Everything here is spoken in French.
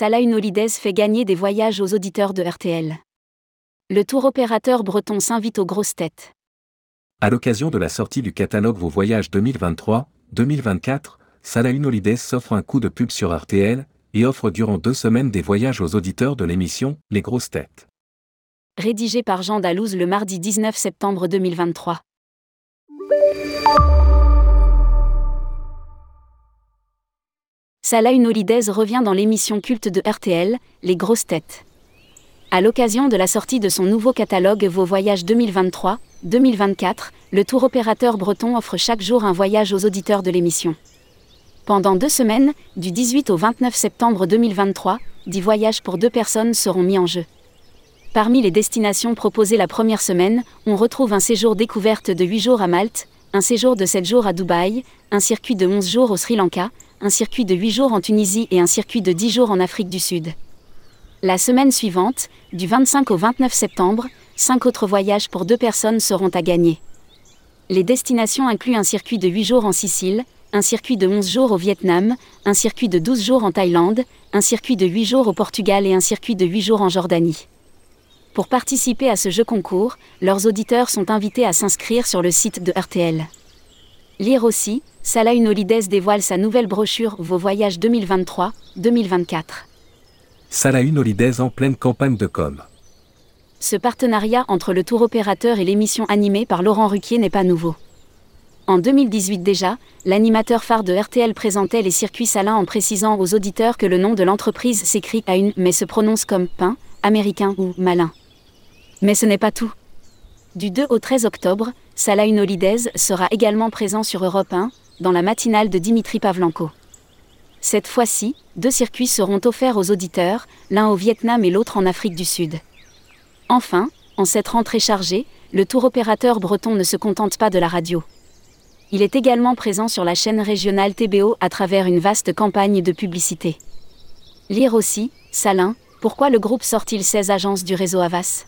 Salah Holidays fait gagner des voyages aux auditeurs de RTL. Le tour opérateur breton s'invite aux grosses têtes. À l'occasion de la sortie du catalogue Vos Voyages 2023-2024, Salah Holidays s'offre un coup de pub sur RTL et offre durant deux semaines des voyages aux auditeurs de l'émission Les Grosses Têtes. Rédigé par Jean Dalouse le mardi 19 septembre 2023. Salah Holidays revient dans l'émission culte de RTL, Les Grosses Têtes. À l'occasion de la sortie de son nouveau catalogue Vos Voyages 2023-2024, le tour opérateur breton offre chaque jour un voyage aux auditeurs de l'émission. Pendant deux semaines, du 18 au 29 septembre 2023, 10 voyages pour deux personnes seront mis en jeu. Parmi les destinations proposées la première semaine, on retrouve un séjour découverte de 8 jours à Malte, un séjour de 7 jours à Dubaï, un circuit de 11 jours au Sri Lanka, un circuit de 8 jours en Tunisie et un circuit de 10 jours en Afrique du Sud. La semaine suivante, du 25 au 29 septembre, 5 autres voyages pour deux personnes seront à gagner. Les destinations incluent un circuit de 8 jours en Sicile, un circuit de 11 jours au Vietnam, un circuit de 12 jours en Thaïlande, un circuit de 8 jours au Portugal et un circuit de 8 jours en Jordanie. Pour participer à ce jeu concours, leurs auditeurs sont invités à s'inscrire sur le site de RTL. Lire aussi, Salah Holidays dévoile sa nouvelle brochure Vos voyages 2023-2024. Salah Holidays en pleine campagne de com. Ce partenariat entre le tour opérateur et l'émission animée par Laurent Ruquier n'est pas nouveau. En 2018 déjà, l'animateur phare de RTL présentait les circuits salins en précisant aux auditeurs que le nom de l'entreprise s'écrit à une mais se prononce comme pain, américain ou malin. Mais ce n'est pas tout. Du 2 au 13 octobre, Salah Holidays sera également présent sur Europe 1, dans la matinale de Dimitri Pavlenko. Cette fois-ci, deux circuits seront offerts aux auditeurs, l'un au Vietnam et l'autre en Afrique du Sud. Enfin, en cette rentrée chargée, le tour opérateur breton ne se contente pas de la radio. Il est également présent sur la chaîne régionale TBO à travers une vaste campagne de publicité. Lire aussi, Salin, pourquoi le groupe sort-il 16 agences du réseau Avas